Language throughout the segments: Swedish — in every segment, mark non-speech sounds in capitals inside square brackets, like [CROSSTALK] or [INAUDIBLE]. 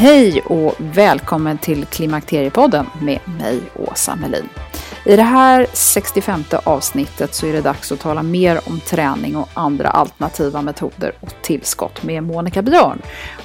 Hej och välkommen till Klimakteriepodden med mig, Åsa Melin. I det här 65 avsnittet så är det dags att tala mer om träning och andra alternativa metoder och tillskott med Monica Björn.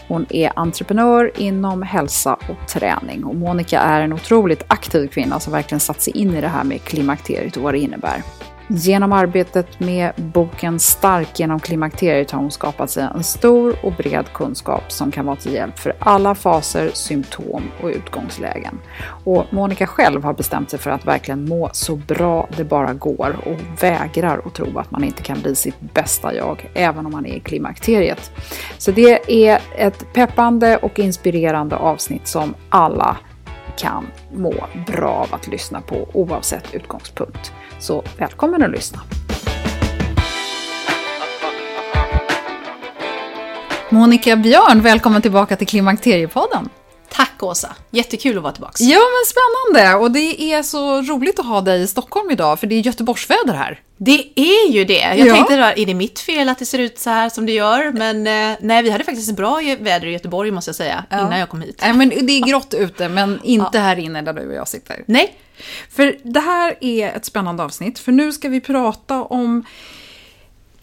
Hon är entreprenör inom hälsa och träning och Monica är en otroligt aktiv kvinna som verkligen satt sig in i det här med klimakteriet och vad det innebär. Genom arbetet med boken Stark genom klimakteriet har hon skapat sig en stor och bred kunskap som kan vara till hjälp för alla faser, symptom och utgångslägen. Och Monica själv har bestämt sig för att verkligen må så bra det bara går och vägrar att tro att man inte kan bli sitt bästa jag, även om man är i klimakteriet. Så det är ett peppande och inspirerande avsnitt som alla kan må bra av att lyssna på oavsett utgångspunkt. Så välkommen att lyssna! Monica Björn, välkommen tillbaka till Klimakteriepodden! Tack Åsa! Jättekul att vara tillbaka. Ja, men spännande! Och det är så roligt att ha dig i Stockholm idag, för det är Göteborgsväder här. Det är ju det! Jag Ja. tänkte, är det mitt fel att det ser ut så här som det gör? Men eh, nej, vi hade faktiskt bra väder i Göteborg måste jag säga, Ja. innan jag kom hit. Nej, men det är grått ute, men inte här inne där du och jag sitter. Nej, för det här är ett spännande avsnitt, för nu ska vi prata om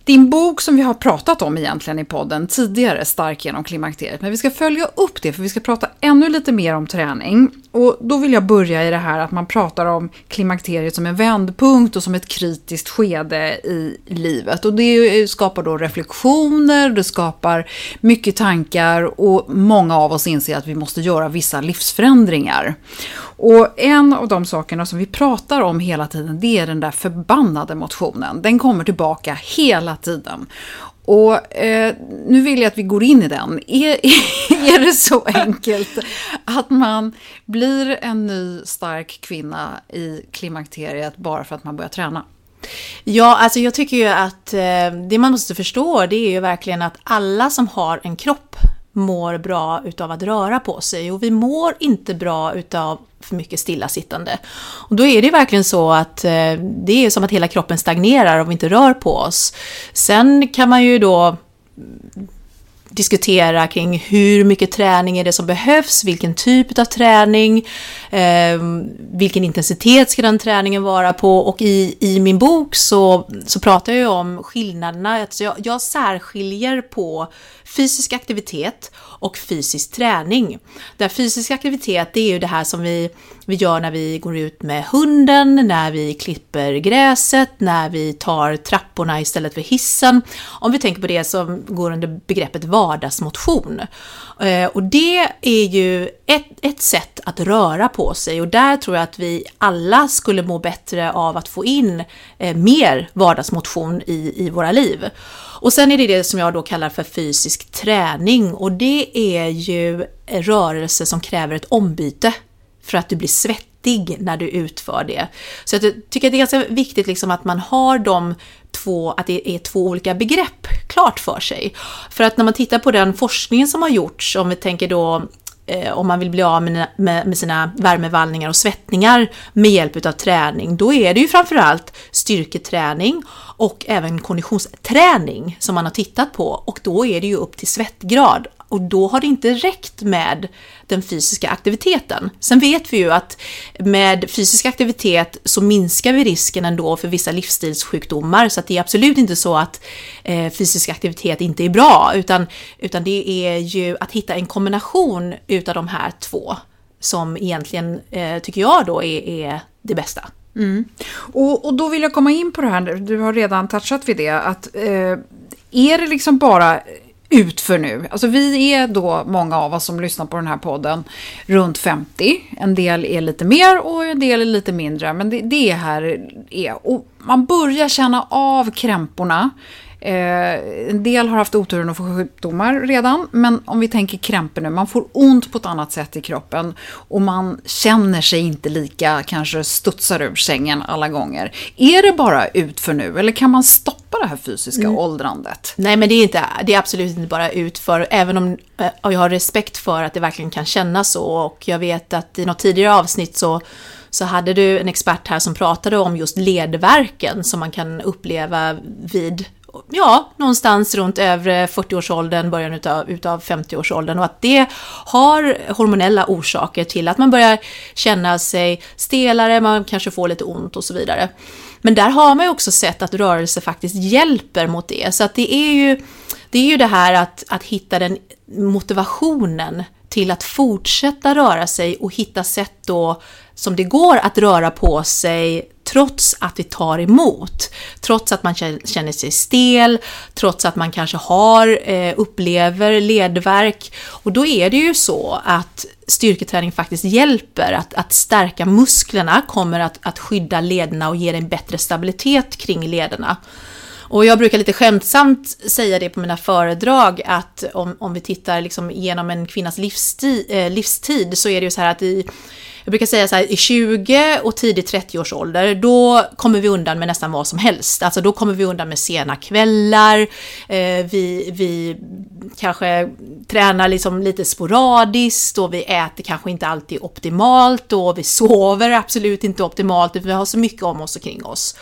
din bok som vi har pratat om egentligen i podden tidigare, Stark genom klimakteriet. Men vi ska följa upp det, för vi ska prata ännu lite mer om träning. Och då vill jag börja i det här att man pratar om klimakteriet som en vändpunkt och som ett kritiskt skede i livet. Och det eh, skapar då reflektioner, det skapar mycket tankar och många av oss inser att vi måste göra vissa livsförändringar. Och en av de sakerna som vi pratar om hela tiden, det är den där förbannade motionen. Den kommer tillbaka hela tiden. Och eh, nu vill jag att vi går in i den. Är, [LAUGHS] är det så enkelt att man blir en ny stark kvinna i klimakteriet bara för att man börjar träna? ja, alltså jag tycker ju att eh, det man måste förstå det är ju verkligen att alla som har en kropp mår bra utav att röra på sig och vi mår inte bra utav för mycket stillasittande. Och då är det verkligen så att eh, det är som att hela kroppen stagnerar om vi inte rör på oss. Sen kan man ju då diskutera kring hur mycket träning är det som behövs, vilken typ av träning, eh, vilken intensitet ska den träningen vara på och i, i min bok så, så pratar jag ju om skillnaderna, alltså jag, jag särskiljer på fysisk aktivitet och fysisk träning. Där fysisk aktivitet det är ju det här som vi, vi gör när vi går ut med hunden, när vi klipper gräset, när vi tar trapporna istället för hissen. Om vi tänker på det som går under begreppet vardagsmotion. Eh, och det är ju ett, ett sätt att röra på sig och där tror jag att vi alla skulle må bättre av att få in eh, mer vardagsmotion i, i våra liv. Och sen är det det som jag då kallar för fysisk träning och det är ju rörelse som kräver ett ombyte för att du blir svettig viktig när du utför det. Så jag tycker att det är ganska viktigt liksom att man har de två, att det är två olika begrepp klart för sig. För att när man tittar på den forskningen som har gjorts, om vi tänker då eh, om man vill bli av med, med, sina värmevallningar och svettningar med hjälp av träning, då är det ju framförallt styrketräning och även konditionsträning som man har tittat på och då är det ju upp till svettgrad och då har det inte räckt med den fysiska aktiviteten. Sen vet vi ju att med fysisk aktivitet så minskar vi risken ändå för vissa livsstilssjukdomar, så att det är absolut inte så att eh, fysisk aktivitet inte är bra, utan, utan det är ju att hitta en kombination utav de här två som egentligen, eh, tycker jag då, är, är det bästa. Mm. Och, och, då vill jag komma in på det här, du har redan touchat vid det, att eh, är det liksom bara utför nu. Alltså vi är då, många av oss som lyssnar på den här podden, runt 50. En del är lite mer och en del är lite mindre. Men det, det här är... Och man börjar känna av krämporna. Eh, en del har haft oturen att få sjukdomar redan, men om vi tänker krämpor nu, man får ont på ett annat sätt i kroppen och man känner sig inte lika, kanske studsar ur sängen alla gånger. Är det bara ut för nu, eller kan man stoppa det här fysiska mm. åldrandet? Nej, men det är, inte, det är absolut inte bara ut för, även om eh, jag har respekt för att det verkligen kan kännas så, och jag vet att i något tidigare avsnitt så så hade du en expert här som pratade om just ledverken som man kan uppleva vid ja, någonstans runt övre 40-årsåldern, början utav, utav 50-årsåldern och att det har hormonella orsaker till att man börjar känna sig stelare, man kanske får lite ont och så vidare. Men där har man ju också sett att rörelse faktiskt hjälper mot det, så att det är ju det, är ju det här att, att hitta den motivationen till att fortsätta röra sig och hitta sätt då som det går att röra på sig trots att vi tar emot. Trots att man känner sig stel, trots att man kanske har, eh, upplever ledverk. Och då är det ju så att styrketräning faktiskt hjälper. Att, att stärka musklerna kommer att, att skydda lederna och ge en bättre stabilitet kring lederna. Och jag brukar lite skämtsamt säga det på mina föredrag att om, om vi tittar liksom genom en kvinnas livstid, eh, livstid så är det ju så här att i jag brukar säga så här, i 20 och tidigt 30-årsålder, då kommer vi undan med nästan vad som helst. Alltså då kommer vi undan med sena kvällar, eh, vi, vi kanske tränar liksom lite sporadiskt och vi äter kanske inte alltid optimalt och vi sover absolut inte optimalt, vi har så mycket om oss och kring oss.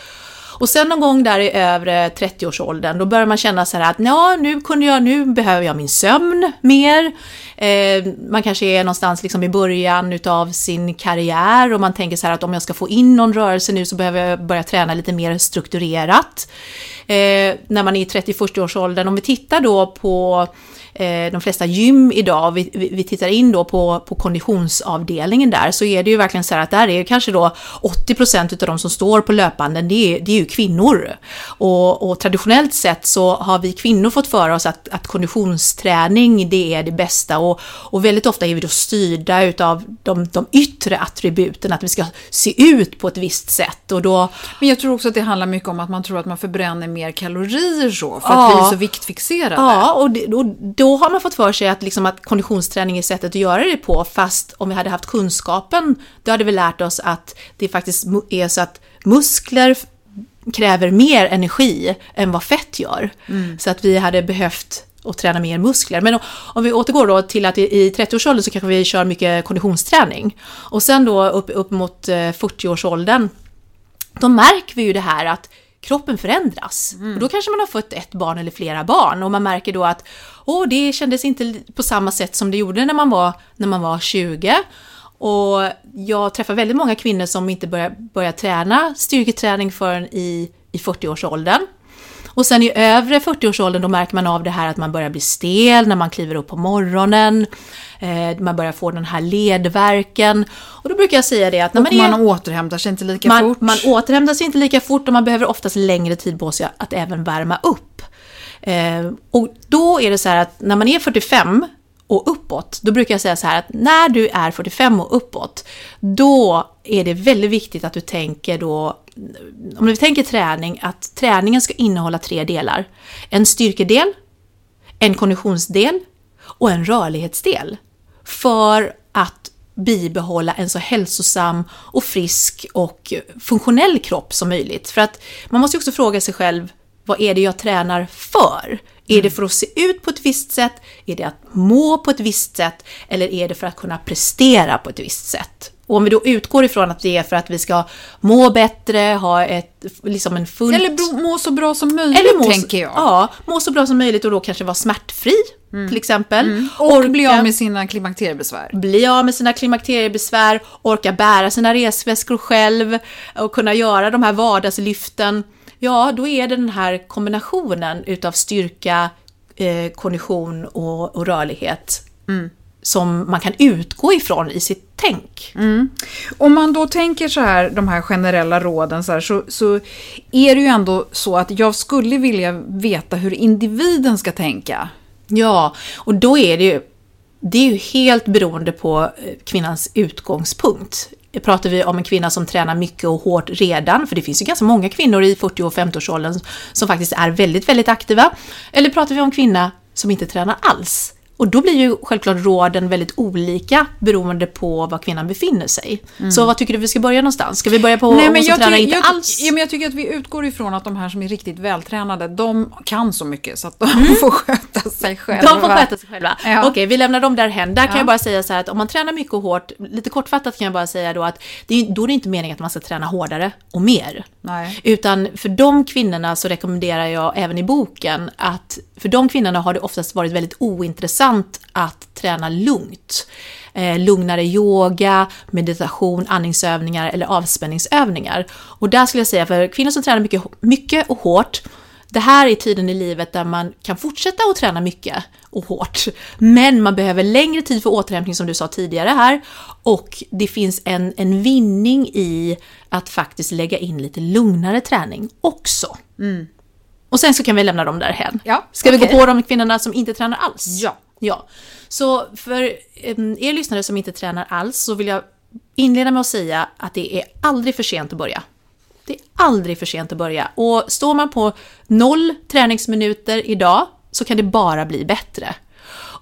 Och sen någon gång där i övre 30-årsåldern, då börjar man känna så här att ja, nu kunde jag, nu behöver jag min sömn mer. Eh, man kanske är någonstans liksom i början utav sin karriär och man tänker så här att om jag ska få in någon rörelse nu så behöver jag börja träna lite mer strukturerat. Eh, när man är i 30-40-årsåldern, om vi tittar då på Eh, de flesta gym idag, vi, vi tittar in då på, på konditionsavdelningen där, så är det ju verkligen så här att där är kanske då 80% utav de som står på löpanden, det är, det är ju kvinnor. Och, och, traditionellt sett så har vi kvinnor fått för oss att, att konditionsträning, det är det bästa. Och, och väldigt ofta är vi då styrda utav de, de yttre attributen, att vi ska se ut på ett visst sätt. Och då... Men jag tror också att det handlar mycket om att man tror att man förbränner mer kalorier så, för ja, att vi är så viktfixerade. Ja, och, det, och då har man fått för sig att, liksom, att konditionsträning är sättet att göra det på, fast om vi hade haft kunskapen, då hade vi lärt oss att det faktiskt är så att muskler kräver mer energi än vad fett gör. Mm. Så att vi hade behövt att träna mer muskler. Men om vi återgår då till att i 30-årsåldern så kanske vi kör mycket konditionsträning. Och sen då upp, upp mot 40-årsåldern, eh, då märker vi ju det här att kroppen förändras. Mm. Och då kanske man har fått ett barn eller flera barn och man märker då att åh, det kändes inte på samma sätt som det gjorde när man var, när man var 20. Och jag träffar väldigt många kvinnor som inte börjar, börjar träna styrketräning förrän i, i 40-årsåldern. Och sen i övre 40-årsåldern då märker man av det här att man börjar bli stel när man kliver upp på morgonen. Eh, man börjar få den här ledverken. Och då brukar jag säga det att när man, är, man återhämtar sig inte lika man, fort. Man återhämtar sig inte lika fort och man behöver oftast längre tid på sig att även värma upp. Eh, och då är det så här att när man är 45 och uppåt, då brukar jag säga så här att när du är 45 och uppåt, då är det väldigt viktigt att du tänker då, om du tänker träning, att träningen ska innehålla tre delar. En styrkedel, en konditionsdel och en rörlighetsdel. För att bibehålla en så hälsosam och frisk och funktionell kropp som möjligt. För att man måste ju också fråga sig själv, vad är det jag tränar för? Är det för att se ut på ett visst sätt? Är det att må på ett visst sätt? Eller är det för att kunna prestera på ett visst sätt? Och om vi då utgår ifrån att det är för att vi ska må bättre, ha ett, liksom en fullt... Eller må så bra som möjligt, Eller må, tänker jag. Ja, må så bra som möjligt och då kanske vara smärtfri, till exempel. Mm. Och Orka- bli av med sina klimakteriebesvär. bli av med sina klimakteriebesvär, orka bära sina resväskor själv och kunna göra de här vardagslyften. Ja, då är det den här kombinationen utav styrka, eh, kondition och, och rörlighet som man kan utgå ifrån i sitt tänk. Om man då tänker så här, de här generella råden, så, här, så, så är det ju ändå så att jag skulle vilja veta hur individen ska tänka. Ja, och då är det ju, det är ju helt beroende på eh, kvinnans utgångspunkt. Pratar vi om en kvinna som tränar mycket och hårt redan, för det finns ju ganska många kvinnor i 40 och 50-årsåldern som faktiskt är väldigt, väldigt aktiva. Eller pratar vi om en kvinna som inte tränar alls? Och då blir ju självklart råden väldigt olika beroende på var kvinnan befinner sig. Så vad tycker du vi ska börja någonstans? Ska vi börja på hon som tränar ty- inte jag, alls? Ja, men jag tycker att vi utgår ifrån att de här som är riktigt vältränade, de kan så mycket så att de Mm. får sköta sig själva. De får sköta sig själva. Ja. Okej, vi lämnar dem därhen. Där kan Ja. jag bara säga så här att om man tränar mycket och hårt, lite kortfattat kan jag bara säga då att det är, då är det inte meningen att man ska träna hårdare och mer. Nej. Utan för de kvinnorna så rekommenderar jag även i boken att för de kvinnorna har det oftast varit väldigt ointressant att träna lugnt. Eh, lugnare yoga, meditation, andningsövningar eller avspänningsövningar. Och där skulle jag säga för kvinnor som tränar mycket, mycket och hårt, det här är tiden i livet där man kan fortsätta att träna mycket och hårt. Men man behöver längre tid för återhämtning som du sa tidigare här. Och det finns en, en vinning i att faktiskt lägga in lite lugnare träning också. Och sen så kan vi lämna dem därhen. Ja, Ska vi okej. gå på de kvinnorna som inte tränar alls? Ja. Ja. Så för er lyssnare som inte tränar alls så vill jag inleda med att säga att det är aldrig för sent att börja. Det är aldrig för sent att börja. Och står man på noll träningsminuter idag så kan det bara bli bättre.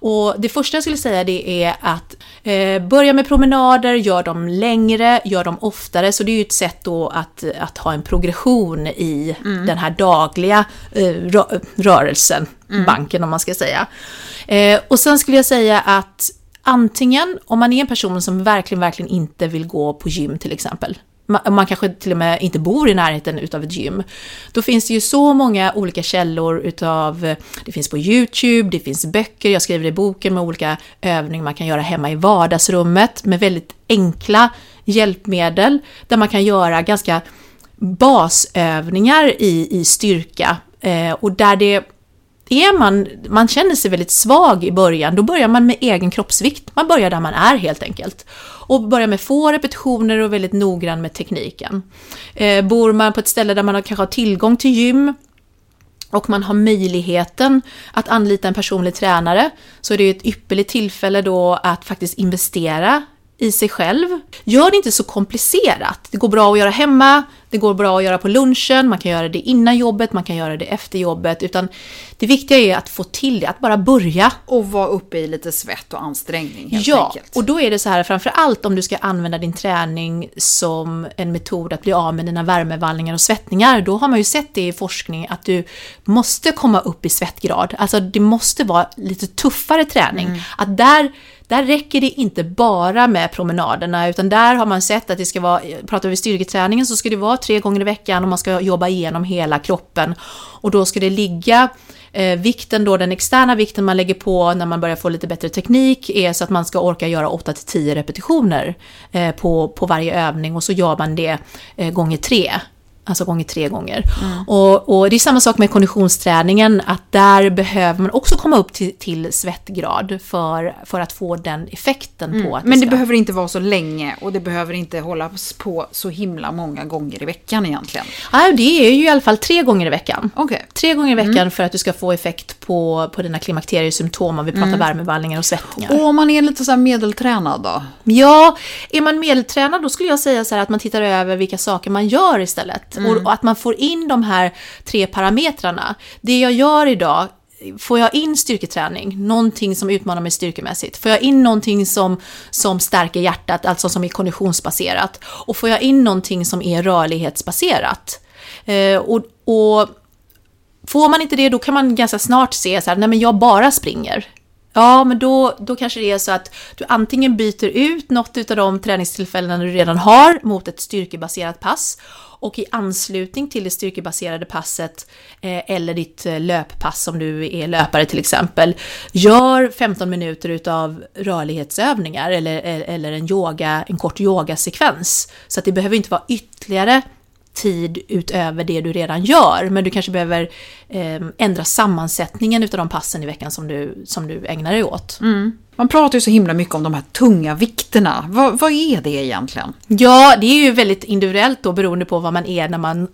Och det första jag skulle säga det är att eh, börja med promenader, gör dem längre, gör dem oftare. Så det är ju ett sätt då att, att ha en progression i den här dagliga eh, rö- rörelsen, banken om man ska säga. Eh, och sen skulle jag säga att antingen om man är en person som verkligen, verkligen inte vill gå på gym till exempel, man, man kanske till och med inte bor i närheten utav ett gym. Då finns det ju så många olika källor utav, det finns på YouTube, det finns böcker, jag skriver i boken med olika övningar man kan göra hemma i vardagsrummet med väldigt enkla hjälpmedel där man kan göra ganska basövningar i, i styrka eh, och där det är man, man känner sig väldigt svag i början, då börjar man med egen kroppsvikt. Man börjar där man är helt enkelt. Och börjar med få repetitioner och väldigt noggrann med tekniken. Eh, bor man på ett ställe där man har, kanske har tillgång till gym, och man har möjligheten att anlita en personlig tränare så är det ju ett ypperligt tillfälle då att faktiskt investera i sig själv. Gör det inte så komplicerat. Det går bra att göra hemma, det går bra att göra på lunchen, man kan göra det innan jobbet, man kan göra det efter jobbet. Utan det viktiga är att få till det, att bara börja. Och vara uppe i lite svett och ansträngning helt ja, enkelt. och då är det så här framför allt om du ska använda din träning som en metod att bli av med dina värmevallningar och svettningar. Då har man ju sett det i forskning att du måste komma upp i svettgrad. Alltså det måste vara lite tuffare träning. Att där där räcker det inte bara med promenaderna, utan där har man sett att det ska vara, pratar vi styrketräningen så ska det vara tre gånger i veckan och man ska jobba igenom hela kroppen. Och då ska det ligga eh, vikten då, den externa vikten man lägger på när man börjar få lite bättre teknik är så att man ska orka göra 8-10 repetitioner eh, på, på varje övning och så gör man det eh, gånger tre. Alltså gånger tre gånger. Och, och det är samma sak med konditionsträningen, att där behöver man också komma upp till, till svettgrad för, för att få den effekten på att Men det ska... behöver inte vara så länge och det behöver inte hålla på så himla många gånger i veckan egentligen. Ja, det är ju i alla fall tre gånger i veckan. Okej. Tre gånger i veckan för att du ska få effekt på, på dina klimakteriesymptom om vi pratar värmevallningar och svettningar. Och om man är lite så medeltränad då? Ja, är man medeltränad då skulle jag säga så här att man tittar över vilka saker man gör istället. Och, och att man får in de här tre parametrarna. Det jag gör idag får jag in styrketräning, någonting som utmanar mig styrkemässigt? Får jag in någonting som, som stärker hjärtat, alltså som är konditionsbaserat? Och får jag in någonting som är rörlighetsbaserat? Eh, och, och får man inte det, då kan man ganska snart se så här, nej men jag bara springer. Ja, men då, då kanske det är så att du antingen byter ut något av de träningstillfällen du redan har mot ett styrkebaserat pass och i anslutning till det styrkebaserade passet eh, eller ditt eh, löppass om du är löpare till exempel, gör 15 minuter utav rörlighetsövningar eller, eh, eller en, yoga, en kort yogasekvens. Så att det behöver inte vara ytterligare tid utöver det du redan gör, men du kanske behöver eh, ändra sammansättningen utav de passen i veckan som du, som du ägnar dig åt. Mm. Man pratar ju så himla mycket om de här tunga vikterna. Vad, vad, är det egentligen? Ja, det är ju väldigt individuellt då beroende på vad man är när man,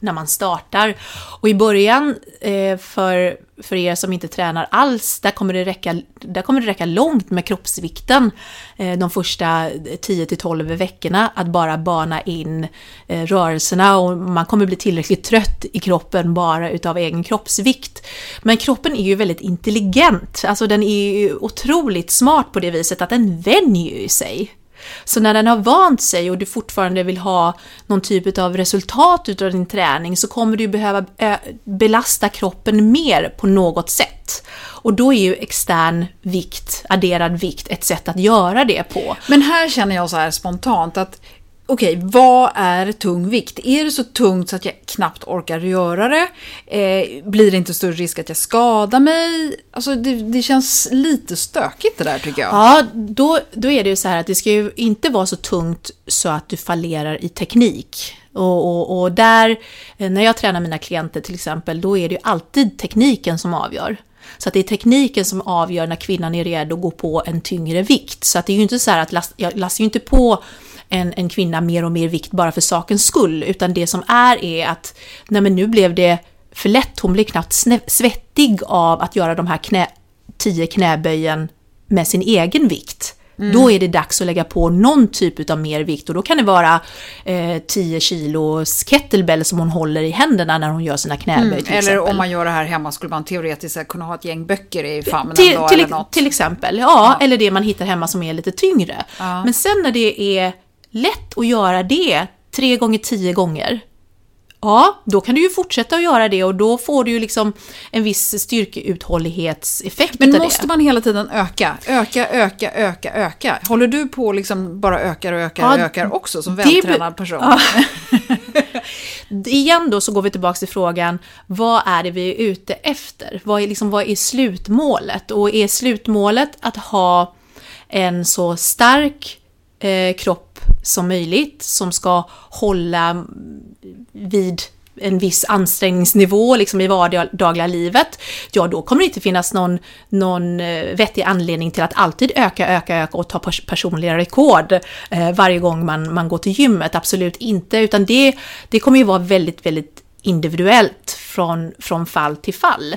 när man startar. Och i början, eh, för, för er som inte tränar alls, där kommer det räcka, där kommer det räcka långt med kroppsvikten eh, de första 10 12 veckorna att bara bana in eh, rörelserna och man kommer bli tillräckligt trött i kroppen bara utav egen kroppsvikt. Men kroppen är ju väldigt intelligent, alltså den är ju otroligt smart på det viset att den vänjer ju sig. Så när den har vant sig och du fortfarande vill ha någon typ av resultat utav din träning så kommer du behöva eh, belasta kroppen mer på något sätt. Och då är ju extern vikt, adderad vikt, ett sätt att göra det på. Men här känner jag så här spontant att okej, okay, vad är tung vikt? Är det så tungt så att jag knappt orkar göra det? Eh, blir det inte större risk att jag skadar mig? Alltså det, det, känns lite stökigt det där tycker jag. Ja, då, då är det ju så här att det ska ju inte vara så tungt så att du fallerar i teknik. Och, och, och där, eh, när jag tränar mina klienter till exempel, då är det ju alltid tekniken som avgör. Så att det är tekniken som avgör när kvinnan är redo att gå på en tyngre vikt. Så att det är ju inte så här att last, jag lastar ju inte på en, en kvinna mer och mer vikt bara för sakens skull, utan det som är är att nej men nu blev det för lätt, hon blev knappt svettig av att göra de här knä, tio knäböjen med sin egen vikt. Mm. Då är det dags att lägga på någon typ av mer vikt och då kan det vara eh, 10 kilos kettlebell som hon håller i händerna när hon gör sina knäböj mm. Eller exempel. om man gör det här hemma skulle man teoretiskt kunna ha ett gäng böcker i famnen till, då, till, eller något. Till exempel, ja, ja, eller det man hittar hemma som är lite tyngre. Ja. Men sen när det är lätt att göra det tre gånger tio gånger, ja, då kan du ju fortsätta att göra det och då får du ju liksom en viss styrkeuthållighetseffekt Men måste man hela tiden öka? Öka, öka, öka, öka? Håller du på liksom bara ökar och ökar och ökar också som vältränad person? Ja. [LAUGHS] [LAUGHS] Igen då så går vi tillbaka till frågan, vad är det vi är ute efter? Vad är, liksom, vad är slutmålet? Och är slutmålet att ha en så stark eh, kropp som möjligt som ska hålla vid en viss ansträngningsnivå liksom i vardagliga livet, ja då kommer det inte finnas någon, någon eh, vettig anledning till att alltid öka, öka, öka och ta personliga rekord eh, varje gång man, man går till gymmet. Absolut inte, utan det, det kommer ju vara väldigt, väldigt individuellt från, från fall till fall.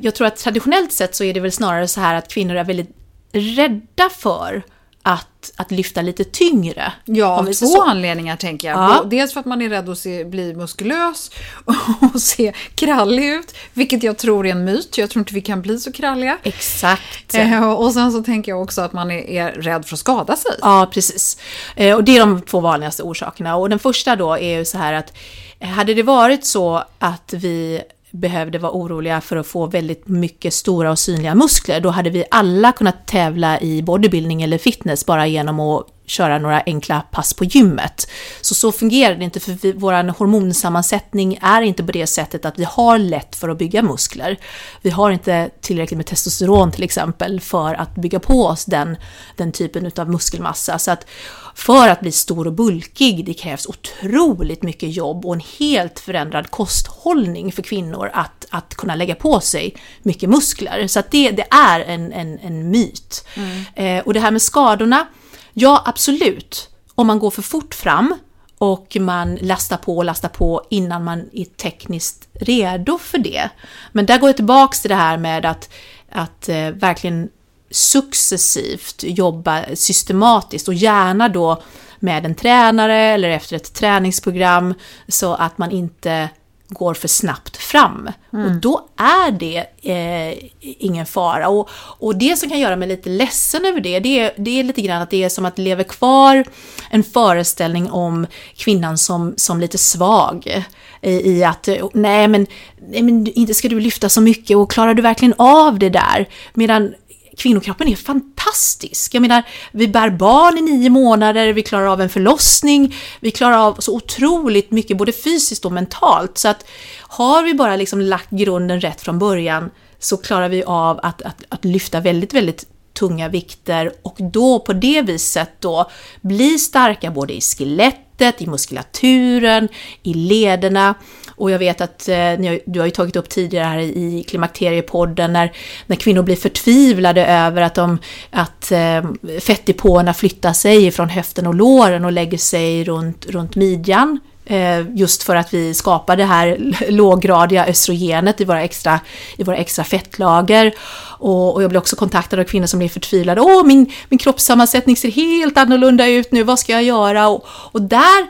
Jag tror att traditionellt sett så är det väl snarare så här att kvinnor är väldigt rädda för att, att lyfta lite tyngre. Ja, två så. anledningar tänker jag. Ja. Dels för att man är rädd att se, bli muskulös [LAUGHS] och se krallig ut, vilket jag tror är en myt. Jag tror inte vi kan bli så kralliga. Exakt. Eh, och sen så tänker jag också att man är, är rädd för att skada sig. Ja, precis. Eh, och det är de två vanligaste orsakerna. Och den första då är ju så här att hade det varit så att vi behövde vara oroliga för att få väldigt mycket stora och synliga muskler, då hade vi alla kunnat tävla i bodybuilding eller fitness bara genom att köra några enkla pass på gymmet. Så så fungerar det inte, för vi, vår hormonsammansättning är inte på det sättet att vi har lätt för att bygga muskler. Vi har inte tillräckligt med testosteron till exempel för att bygga på oss den, den typen av muskelmassa. Så att för att bli stor och bulkig, det krävs otroligt mycket jobb och en helt förändrad kosthållning för kvinnor att, att kunna lägga på sig mycket muskler. Så att det, det är en, en, en myt. Mm. Eh, och det här med skadorna, Ja, absolut. Om man går för fort fram och man lastar på och lastar på innan man är tekniskt redo för det. Men där går jag tillbaks till det här med att, att eh, verkligen successivt jobba systematiskt och gärna då med en tränare eller efter ett träningsprogram så att man inte går för snabbt fram. Mm. Och då är det eh, ingen fara. Och, och det som kan göra mig lite ledsen över det, det är, det är lite grann att det är som att leva kvar en föreställning om kvinnan som, som lite svag. I, i att, nej men, nej men inte ska du lyfta så mycket och klarar du verkligen av det där? Medan kvinnokroppen är fantastisk. Jag menar, vi bär barn i nio månader, vi klarar av en förlossning, vi klarar av så otroligt mycket både fysiskt och mentalt. Så att har vi bara liksom lagt grunden rätt från början så klarar vi av att, att, att lyfta väldigt, väldigt tunga vikter och då på det viset då bli starka både i skelettet, i muskulaturen, i lederna och jag vet att eh, du har ju tagit upp tidigare här i Klimakteriepodden när, när kvinnor blir förtvivlade över att, de, att eh, fettdepåerna flyttar sig från höften och låren och lägger sig runt, runt midjan eh, just för att vi skapar det här [LAUGHS] låggradiga östrogenet i våra extra, i våra extra fettlager. Och, och jag blir också kontaktad av kvinnor som blir förtvivlade. Åh, min, min kroppssammansättning ser helt annorlunda ut nu, vad ska jag göra? Och, och där,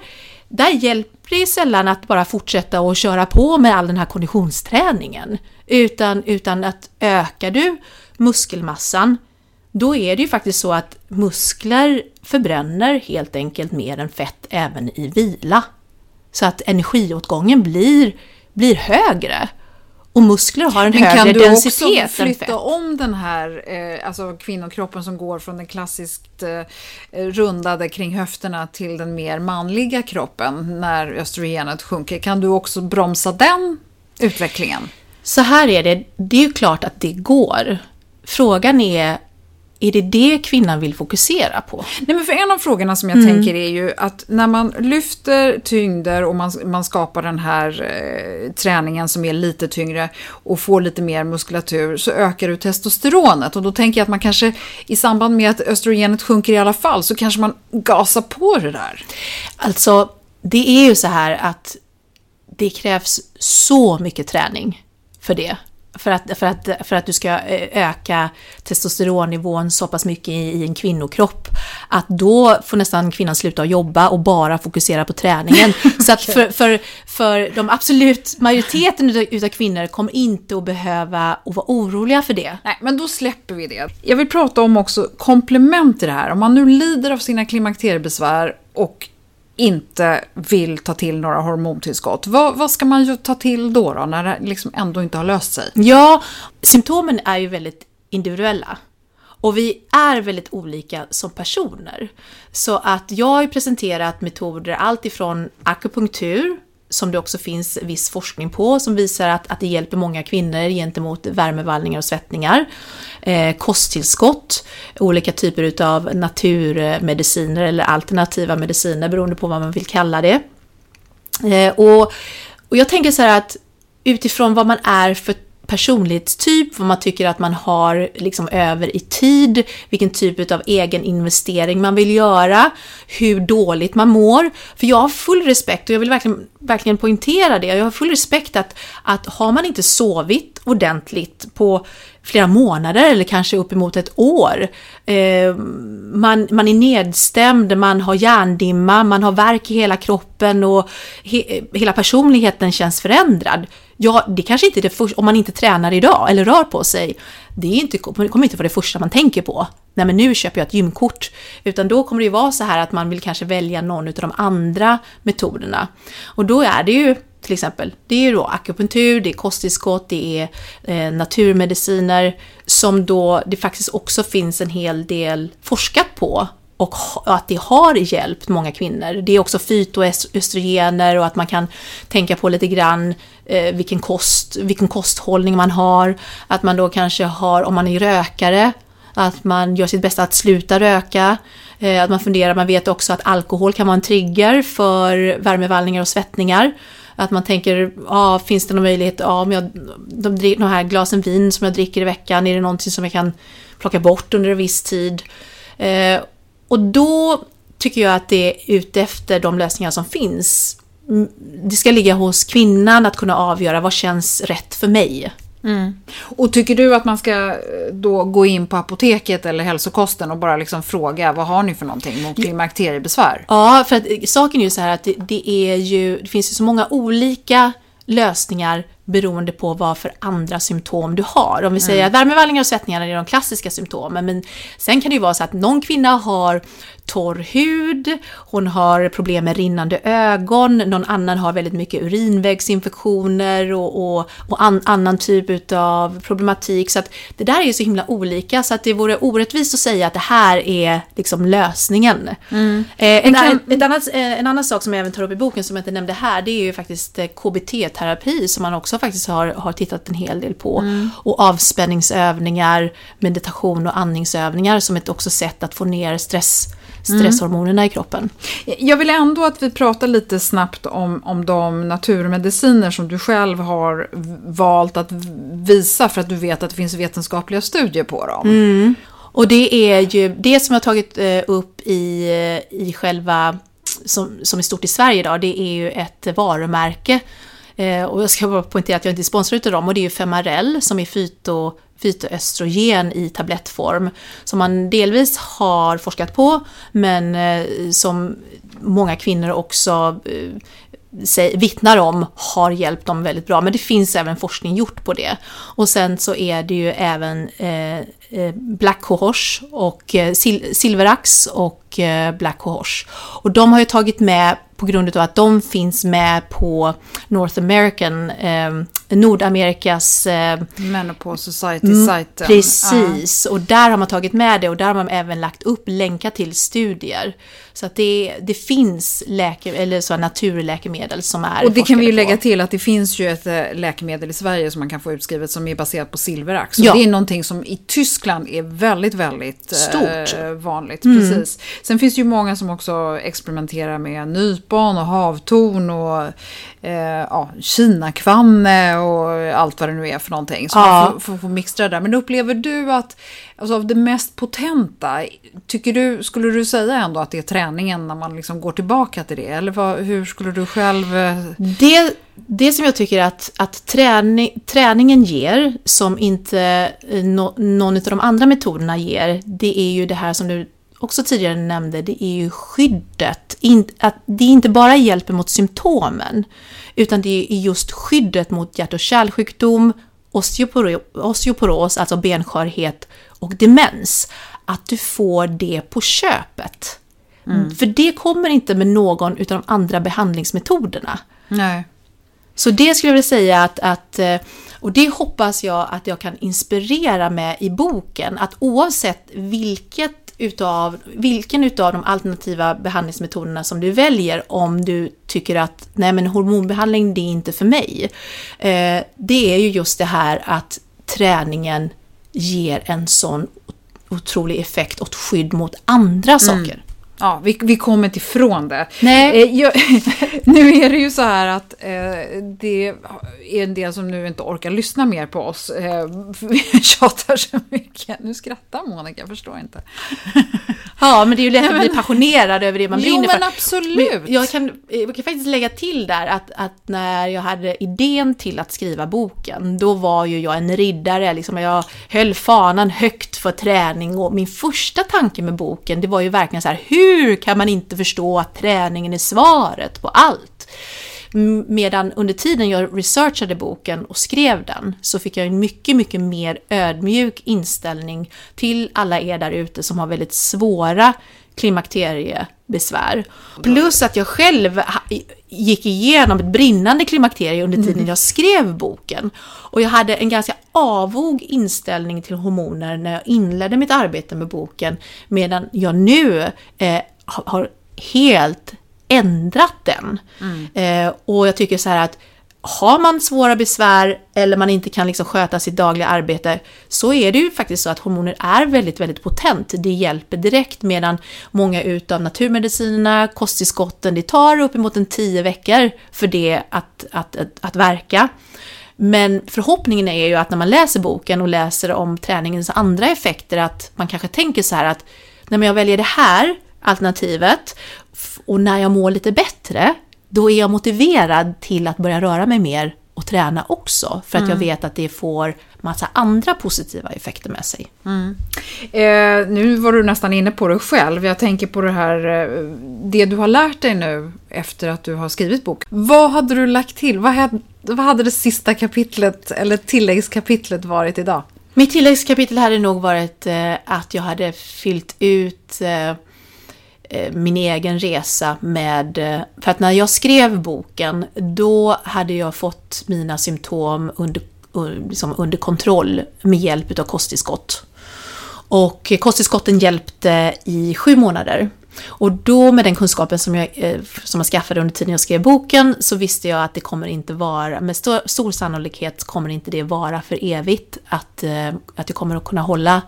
där hjälper det är sällan att bara fortsätta och köra på med all den här konditionsträningen. Utan, utan att ökar du muskelmassan, då är det ju faktiskt så att muskler förbränner helt enkelt mer än fett även i vila. Så att energiåtgången blir, blir högre. Och muskler har en högre densitet än fett. kan du också flytta om den här eh, alltså kvinnokroppen som går från den klassiskt eh, rundade kring höfterna till den mer manliga kroppen när östrogenet sjunker? Kan du också bromsa den utvecklingen? Så här är det, det är ju klart att det går. Frågan är är det det kvinnan vill fokusera på? Nej, men för en av frågorna som jag mm. tänker är ju att när man lyfter tyngder och man, man skapar den här eh, träningen som är lite tyngre och får lite mer muskulatur så ökar du testosteronet och då tänker jag att man kanske i samband med att östrogenet sjunker i alla fall så kanske man gasar på det där. Alltså, det är ju så här att det krävs så mycket träning för det. För att, för, att, för att du ska eh, öka testosteronnivån så pass mycket i, i en kvinnokropp, att då får nästan kvinnan sluta jobba och bara fokusera på träningen. [LAUGHS] Så att för, för, för de absolut majoriteten utav, kvinnor kommer inte att behöva att vara oroliga för det. Nej, men då släpper vi det. Jag vill prata om också komplement till det här. Om man nu lider av sina klimakteriebesvär och inte vill ta till några hormontillskott. Vad, vad ska man ju ta till då, då när det liksom ändå inte har löst sig? Ja, symptomen är ju väldigt individuella. Och vi är väldigt olika som personer. Så att jag har ju presenterat metoder allt ifrån akupunktur, som det också finns viss forskning på, som visar att, att det hjälper många kvinnor gentemot värmevallningar och svettningar. Eh, kosttillskott, olika typer av naturmediciner eller alternativa mediciner beroende på vad man vill kalla det. Eh, och, och jag tänker så här att utifrån vad man är för personlighetstyp, vad man tycker att man har liksom över i tid, vilken typ av egen investering man vill göra, hur dåligt man mår. För jag har full respekt, och jag vill verkligen, verkligen poängtera det, jag har full respekt att, att har man inte sovit ordentligt på flera månader eller kanske uppemot ett år. Eh, man, man är nedstämd, man har hjärndimma, man har värk i hela kroppen och he, hela personligheten känns förändrad. Ja, det kanske inte är det första, om man inte tränar idag eller rör på sig, det, är inte, kommer inte vara det första man tänker på. Nej men nu köper jag ett gymkort. Utan då kommer det ju vara så här att man vill kanske välja någon av de andra metoderna. Och då är det ju till exempel. Det är ju då akupunktur, det är kosttillskott, det är eh, naturmediciner som då det faktiskt också finns en hel del forskat på och att det har hjälpt många kvinnor. Det är också fytoöstrogener och att man kan tänka på lite grann eh, vilken, kost, vilken kosthållning man har. Att man då kanske har, om man är rökare, att man gör sitt bästa att sluta röka. Eh, att man funderar, man vet också att alkohol kan vara en trigger för värmevallningar och svettningar. Att man tänker, ah, finns det någon möjlighet, ja, om jag, de, de här glasen vin som jag dricker i veckan, är det någonting som jag kan plocka bort under en viss tid? Eh, och då tycker jag att det är ute efter de lösningar som finns. Mm, det ska ligga hos kvinnan att kunna avgöra vad känns rätt för mig. Mm. Och tycker du att man ska eh, då gå in på apoteket eller hälsokosten och bara liksom fråga vad har ni för någonting mot klimakteriebesvär? Ja, för att saken är ju så här att det, det är ju, det finns ju så många olika lösningar beroende på vad för andra symptom du har. Om vi säger mm. att värmevallningar och svettningar är de klassiska symptomen, men sen kan det ju vara så att någon kvinna har torr hud, hon har problem med rinnande ögon, någon annan har väldigt mycket urinvägsinfektioner och, och, och an, annan typ av problematik. Så att det där är ju så himla olika så att det vore orättvist att säga att det här är liksom lösningen. Mm. Eh, en, kan... ett annat, eh, en annan sak som jag även tar upp i boken som jag inte nämnde här, det är ju faktiskt eh, KBT-terapi som man också faktiskt har, har tittat en hel del på. Mm. Och avspänningsövningar, meditation och andningsövningar som ett också sätt att få ner stress stresshormonerna mm. i kroppen. Jag vill ändå att vi pratar lite snabbt om, om de naturmediciner som du själv har valt att visa för att du vet att det finns vetenskapliga studier på dem. Mm. Och det är ju det som jag har tagit eh, upp i, eh, i själva, som, som är stort i Sverige idag, det är ju ett varumärke Eh, och jag ska bara poängtera att jag inte är sponsrad av dem och det är ju Femarel som är fyto, fytoöstrogen i tablettform som man delvis har forskat på men eh, som många kvinnor också eh, vittnar om har hjälpt dem väldigt bra. Men det finns även forskning gjort på det. Och sen så är det ju även eh Black Cohosh och eh, Silverax och eh, Black Cohosh. Och de har ju tagit med på grund av att de finns med på North American, eh, Nordamerikas... Eh, Menopause Society-sajten. Precis, uh. och där har man tagit med det och där har man även lagt upp länkar till studier. Så att det, det finns läke, eller så naturläkemedel som är Och det kan vi ju lägga till att det finns ju ett eh, läkemedel i Sverige som man kan få utskrivet som är baserat på silverax. Ja. det är någonting som i Tyskland är väldigt, väldigt Stort. Eh, vanligt. Mm. Precis. Sen finns det ju många som också experimenterar med nypon och havtorn och eh, ja, kinakvanne och allt vad det nu är för någonting. Så Ja. man får, får, får mixtra det där. Men upplever du att, alltså av det mest potenta, tycker du, skulle du säga ändå att det är träningen när man liksom går tillbaka till det? Eller vad, hur skulle du själv... eh, Det, det som jag tycker att, att träning, träningen ger, som inte eh, nå- någon av de andra metoderna ger, det är ju det här som du också tidigare nämnde, det är ju skyddet. In, att det inte bara hjälper mot symptomen, utan det är just skyddet mot hjärt och kärlsjukdom, osteoporo, osteoporos, alltså benskörhet och demens. Att du får det på köpet. För det kommer inte med någon av de andra behandlingsmetoderna. Nej. Så det skulle jag vilja säga att, att, eh, och det hoppas jag att jag kan inspirera med i boken, att oavsett vilket utav, vilken utav de alternativa behandlingsmetoderna som du väljer, om du tycker att nej men hormonbehandling det är inte för mig, eh, det är ju just det här att träningen ger en sån otrolig effekt och skydd mot andra saker. Ja, vi, vi kommer inte ifrån det. Nej. Eh, jag, [LAUGHS] nu är det ju så här att eh, det är en del som nu inte orkar lyssna mer på oss. Eh, [LAUGHS] vi tjatar så mycket. Nu skrattar Monica, jag förstår inte. Ja, men det är ju lätt att bli passionerad över det man Jo, brinner för. absolut. Men Jag kan, jag kan faktiskt lägga till där att, att när jag hade idén till att skriva boken, då var ju jag en riddare, liksom jag höll fanan högt för träning och min första tanke med boken, det var ju verkligen så här, hur kan man inte förstå att träningen är svaret på allt? Medan under tiden jag researchade boken och skrev den så fick jag en mycket, mycket mer ödmjuk inställning till alla er där ute som har väldigt svåra klimakteriebesvär. Plus att jag själv gick igenom ett brinnande klimakterie under tiden jag skrev boken. Och jag hade en ganska avog inställning till hormoner när jag inledde mitt arbete med boken, medan jag nu eh, har helt ändrat den. Eh, och jag tycker så här att har man svåra besvär eller man inte kan liksom sköta sitt dagliga arbete så är det ju faktiskt så att hormoner är väldigt, väldigt potent. Det hjälper direkt medan många utav naturmedicinerna, kosttillskotten, det tar uppemot en tio veckor för det att, att, att, att verka. Men förhoppningen är ju att när man läser boken och läser om träningens andra effekter att man kanske tänker så här att när jag väljer det här alternativet och när jag mår lite bättre, då är jag motiverad till att börja röra mig mer och träna också. För att jag vet att det får massa andra positiva effekter med sig. Eh, nu var du nästan inne på det själv. Jag tänker på det här, eh, det du har lärt dig nu efter att du har skrivit bok. Vad hade du lagt till? Vad hade, vad hade det sista kapitlet, eller tilläggskapitlet varit idag? Mitt tilläggskapitel hade nog varit eh, att jag hade fyllt ut eh, Eh, min egen resa med... Eh, för att när jag skrev boken, då hade jag fått mina symptom under, liksom under kontroll med hjälp av kosttillskott. Och kosttillskotten hjälpte i sju månader. Och då med den kunskapen som jag, eh, som jag skaffade under tiden jag skrev boken så visste jag att det kommer inte vara, med stor, stor sannolikhet kommer inte det vara för evigt. Att, att jag kommer att kunna hålla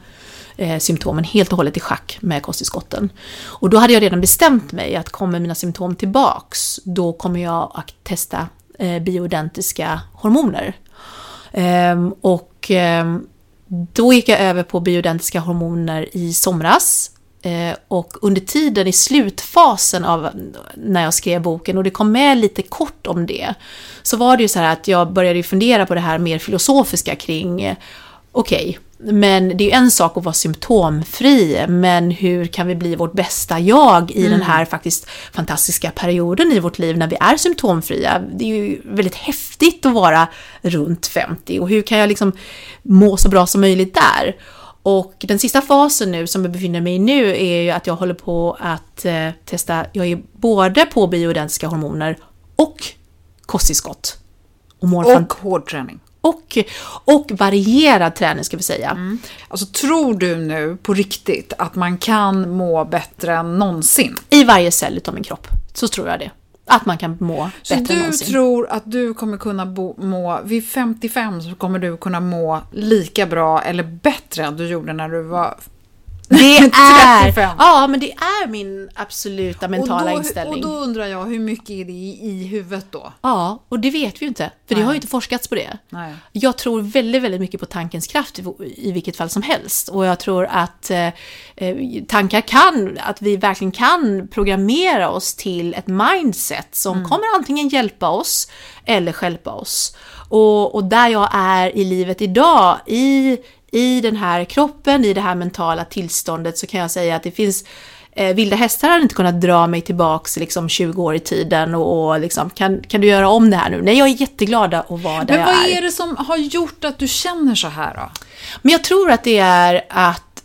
eh, symptomen helt och hållet i schack med kosttillskotten. Och då hade jag redan bestämt mig att kommer mina symptom tillbaks, då kommer jag att testa eh, bioidentiska hormoner. Ehm, och ehm, då gick jag över på bioidentiska hormoner i somras. Eh, och under tiden i slutfasen av när jag skrev boken, och det kom med lite kort om det, så var det ju så här att jag började fundera på det här mer filosofiska kring, okej, men det är ju en sak att vara symptomfri, men hur kan vi bli vårt bästa jag i den här faktiskt fantastiska perioden i vårt liv när vi är symptomfria? Det är ju väldigt häftigt att vara runt 50 och hur kan jag liksom må så bra som möjligt där? Och den sista fasen nu som jag befinner mig i nu är ju att jag håller på att eh, testa, jag är både på bioidentiska hormoner och kosttillskott. Och, Och hård träning. Och, och varierad träning ska vi säga. Alltså tror du nu på riktigt att man kan må bättre än någonsin? I varje cell utav min kropp så tror jag det. Att man kan må Så bättre än du någonsin. tror att du kommer kunna bo, må, vid 55 så kommer du kunna må lika bra eller bättre än du gjorde när du var Det [LAUGHS] är, 35. ja, men det är min absoluta mentala och då, inställning. Och då undrar jag, hur mycket är det i, i huvudet då? Ja, och det vet vi ju inte, för det Nej. har ju inte forskats på det. Nej. Jag tror väldigt, väldigt mycket på tankens kraft i, i vilket fall som helst. Och jag tror att eh, eh, tankar kan, att vi verkligen kan programmera oss till ett mindset som kommer antingen hjälpa oss eller stjälpa oss. Och, och där jag är i livet idag, i, i den här kroppen, i det här mentala tillståndet, så kan jag säga att det finns Eh, vilda hästar hade inte kunnat dra mig tillbaks liksom 20 år i tiden och, och liksom, kan, kan du göra om det här nu? Nej, jag är jätteglad att vara där Men vad jag är. är det som har gjort att du känner så här då? Men jag tror att det är att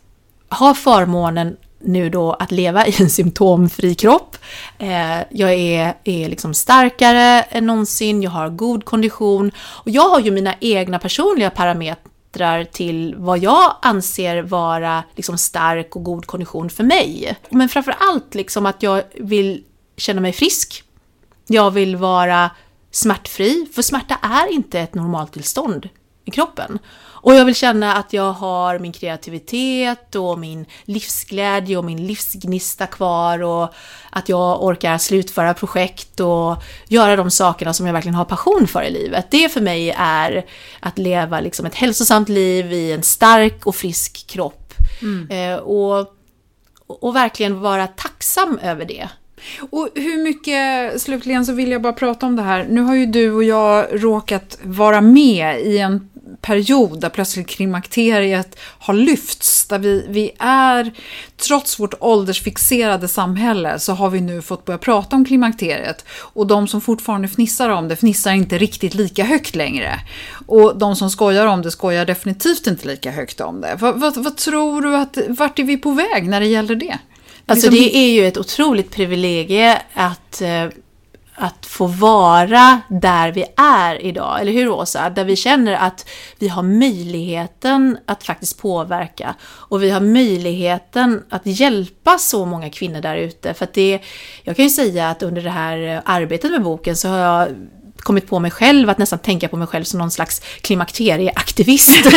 ha förmånen nu då att leva i en symptomfri kropp. Eh, jag är, är liksom starkare än någonsin, jag har god kondition och jag har ju mina egna personliga klättrar till vad jag anser vara liksom stark och god kondition för mig. Men framför allt liksom att jag vill känna mig frisk. Jag vill vara smärtfri, för smärta är inte ett normaltillstånd i kroppen. Och jag vill känna att jag har min kreativitet och min livsglädje och min livsgnista kvar och att jag orkar slutföra projekt och göra de sakerna som jag verkligen har passion för i livet. Det för mig är att leva liksom ett hälsosamt liv i en stark och frisk kropp. Eh, och, och verkligen vara tacksam över det. Och hur mycket, slutligen så vill jag bara prata om det här. Nu har ju du och jag råkat vara med i en period där plötsligt klimakteriet har lyfts. Där vi, vi är, trots vårt åldersfixerade samhälle, så har vi nu fått börja prata om klimakteriet. Och de som fortfarande fnissar om det fnissar inte riktigt lika högt längre. Och de som skojar om det skojar definitivt inte lika högt om det. Vad, vad, vad tror du att, vart är vi på väg när det gäller det? Alltså Liksom- det är ju ett otroligt privilegie att, eh, att få vara där vi är idag, eller hur Åsa? Där vi känner att vi har möjligheten att faktiskt påverka och vi har möjligheten att hjälpa så många kvinnor där ute. För att det, jag kan ju säga att under det här arbetet med boken så har jag kommit på mig själv att nästan tänka på mig själv som någon slags klimakterieaktivist. [LAUGHS]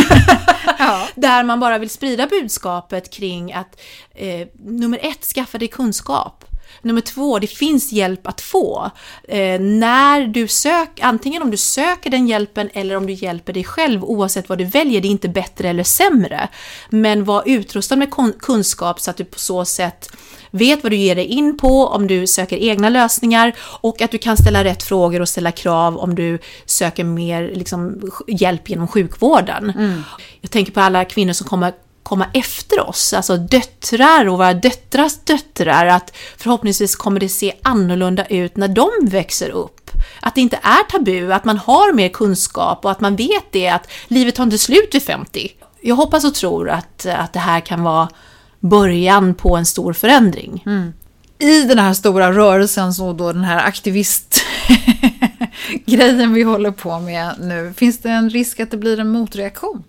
[LAUGHS] Där man bara vill sprida budskapet kring att eh, nummer ett, skaffa dig kunskap. Nummer två, det finns hjälp att få. Eh, när du söker, antingen om du söker den hjälpen eller om du hjälper dig själv, oavsett vad du väljer, det är inte bättre eller sämre. Men var utrustad med kunskap så att du på så sätt vet vad du ger dig in på om du söker egna lösningar och att du kan ställa rätt frågor och ställa krav om du söker mer liksom, hjälp genom sjukvården. Jag tänker på alla kvinnor som kommer komma efter oss, alltså döttrar och våra döttrars döttrar, att förhoppningsvis kommer det se annorlunda ut när de växer upp. Att det inte är tabu, att man har mer kunskap och att man vet det, att livet tar inte slut vid 50. Jag hoppas och tror att, att det här kan vara början på en stor förändring. Mm. i den här stora rörelsen, så då den här aktivistgrejen [LAUGHS] vi håller på med nu, finns det en risk att det blir en motreaktion?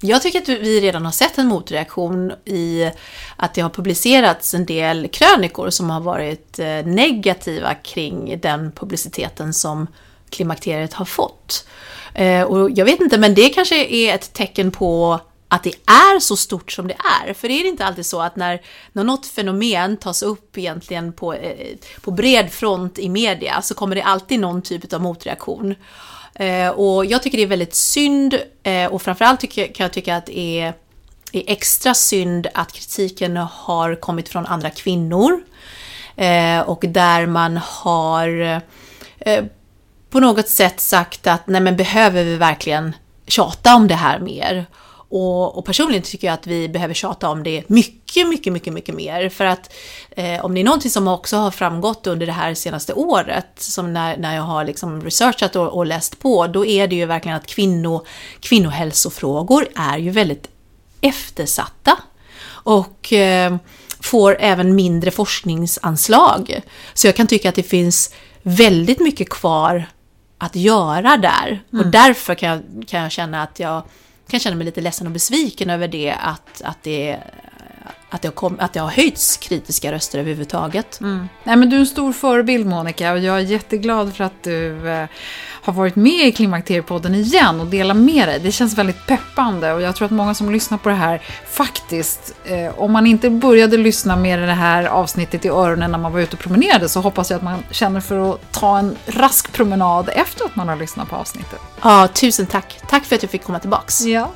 Jag tycker att vi redan har sett en motreaktion i att det har publicerats en del krönikor som har varit eh, negativa kring den publiciteten som klimakteriet har fått. Eh, och jag vet inte, men det kanske är ett tecken på att det är så stort som det är. För är det inte alltid så att när, när något fenomen tas upp egentligen på, eh, på bred front i media så kommer det alltid någon typ av motreaktion. Eh, och jag tycker det är väldigt synd eh, och framförallt tycker, kan jag tycka att det är, är extra synd att kritiken har kommit från andra kvinnor. Eh, och där man har eh, på något sätt sagt att nej men behöver vi verkligen tjata om det här mer? Och, och personligen tycker jag att vi behöver tjata om det mycket, mycket, mycket, mycket mer. För att eh, om det är någonting som också har framgått under det här senaste året, som när, när jag har liksom researchat och, och läst på, då är det ju verkligen att kvinno, kvinnohälsofrågor är ju väldigt eftersatta. Och eh, får även mindre forskningsanslag. Så jag kan tycka att det finns väldigt mycket kvar att göra där. Och därför kan jag, kan jag känna att jag kan känna mig lite ledsen och besviken över det, att, att, det, att, det har kom, att det har höjts kritiska röster överhuvudtaget. Mm. Nej, men du är en stor förebild Monica och jag är jätteglad för att du eh, har varit med i Klimakteriepodden igen och delar med dig. Det känns väldigt peppande och jag tror att många som lyssnar på det här faktiskt, eh, om man inte började lyssna med det här avsnittet i öronen när man var ute och promenerade så hoppas jag att man känner för att ta en rask promenad efter att man har lyssnat på avsnittet. Ja, tusen tack. Tack för att jag fick komma tillbaks. Ja.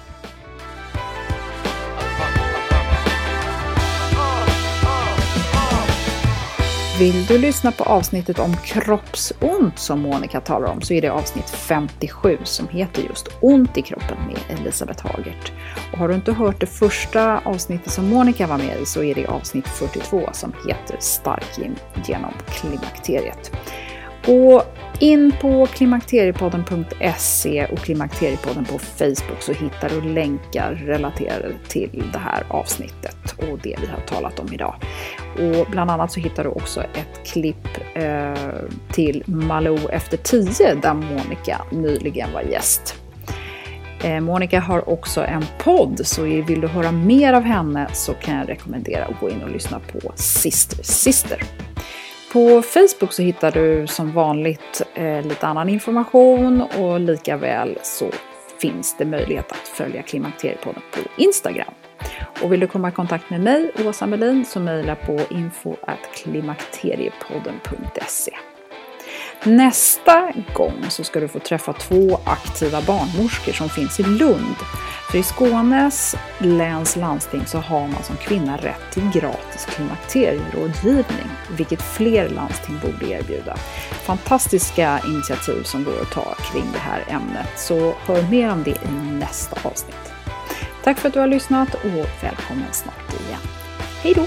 Vill du lyssna på avsnittet om kroppsont som Monica talar om så är det avsnitt 57 som heter just Ont i kroppen med Elisabeth Hagert. Och har du inte hört det första avsnittet som Monica var med i så är det avsnitt 42 som heter Stark genom klimakteriet. Och in på klimakteriepodden.se och Klimakteriepodden på Facebook så hittar du länkar relaterade till det här avsnittet och det vi har talat om idag. Och bland annat så hittar du också ett klipp eh, till Malou efter 10 där Monica nyligen var gäst. Eh, Monica har också en podd, så vill du höra mer av henne så kan jag rekommendera att gå in och lyssna på Sister Sister. På Facebook så hittar du som vanligt eh, lite annan information och lika väl så finns det möjlighet att följa Klimakteriepodden på Instagram. Och vill du komma i kontakt med mig, Åsa Melin, så mejla på info.klimakteriepodden.se. Nästa gång så ska du få träffa två aktiva barnmorskor som finns i Lund. För i Skånes läns landsting så har man som kvinna rätt till gratis klimakterierådgivning, vilket fler landsting borde erbjuda. Fantastiska initiativ som går att ta kring det här ämnet, så hör mer om det i nästa avsnitt. Tack för att du har lyssnat och välkommen snart igen. Hej då!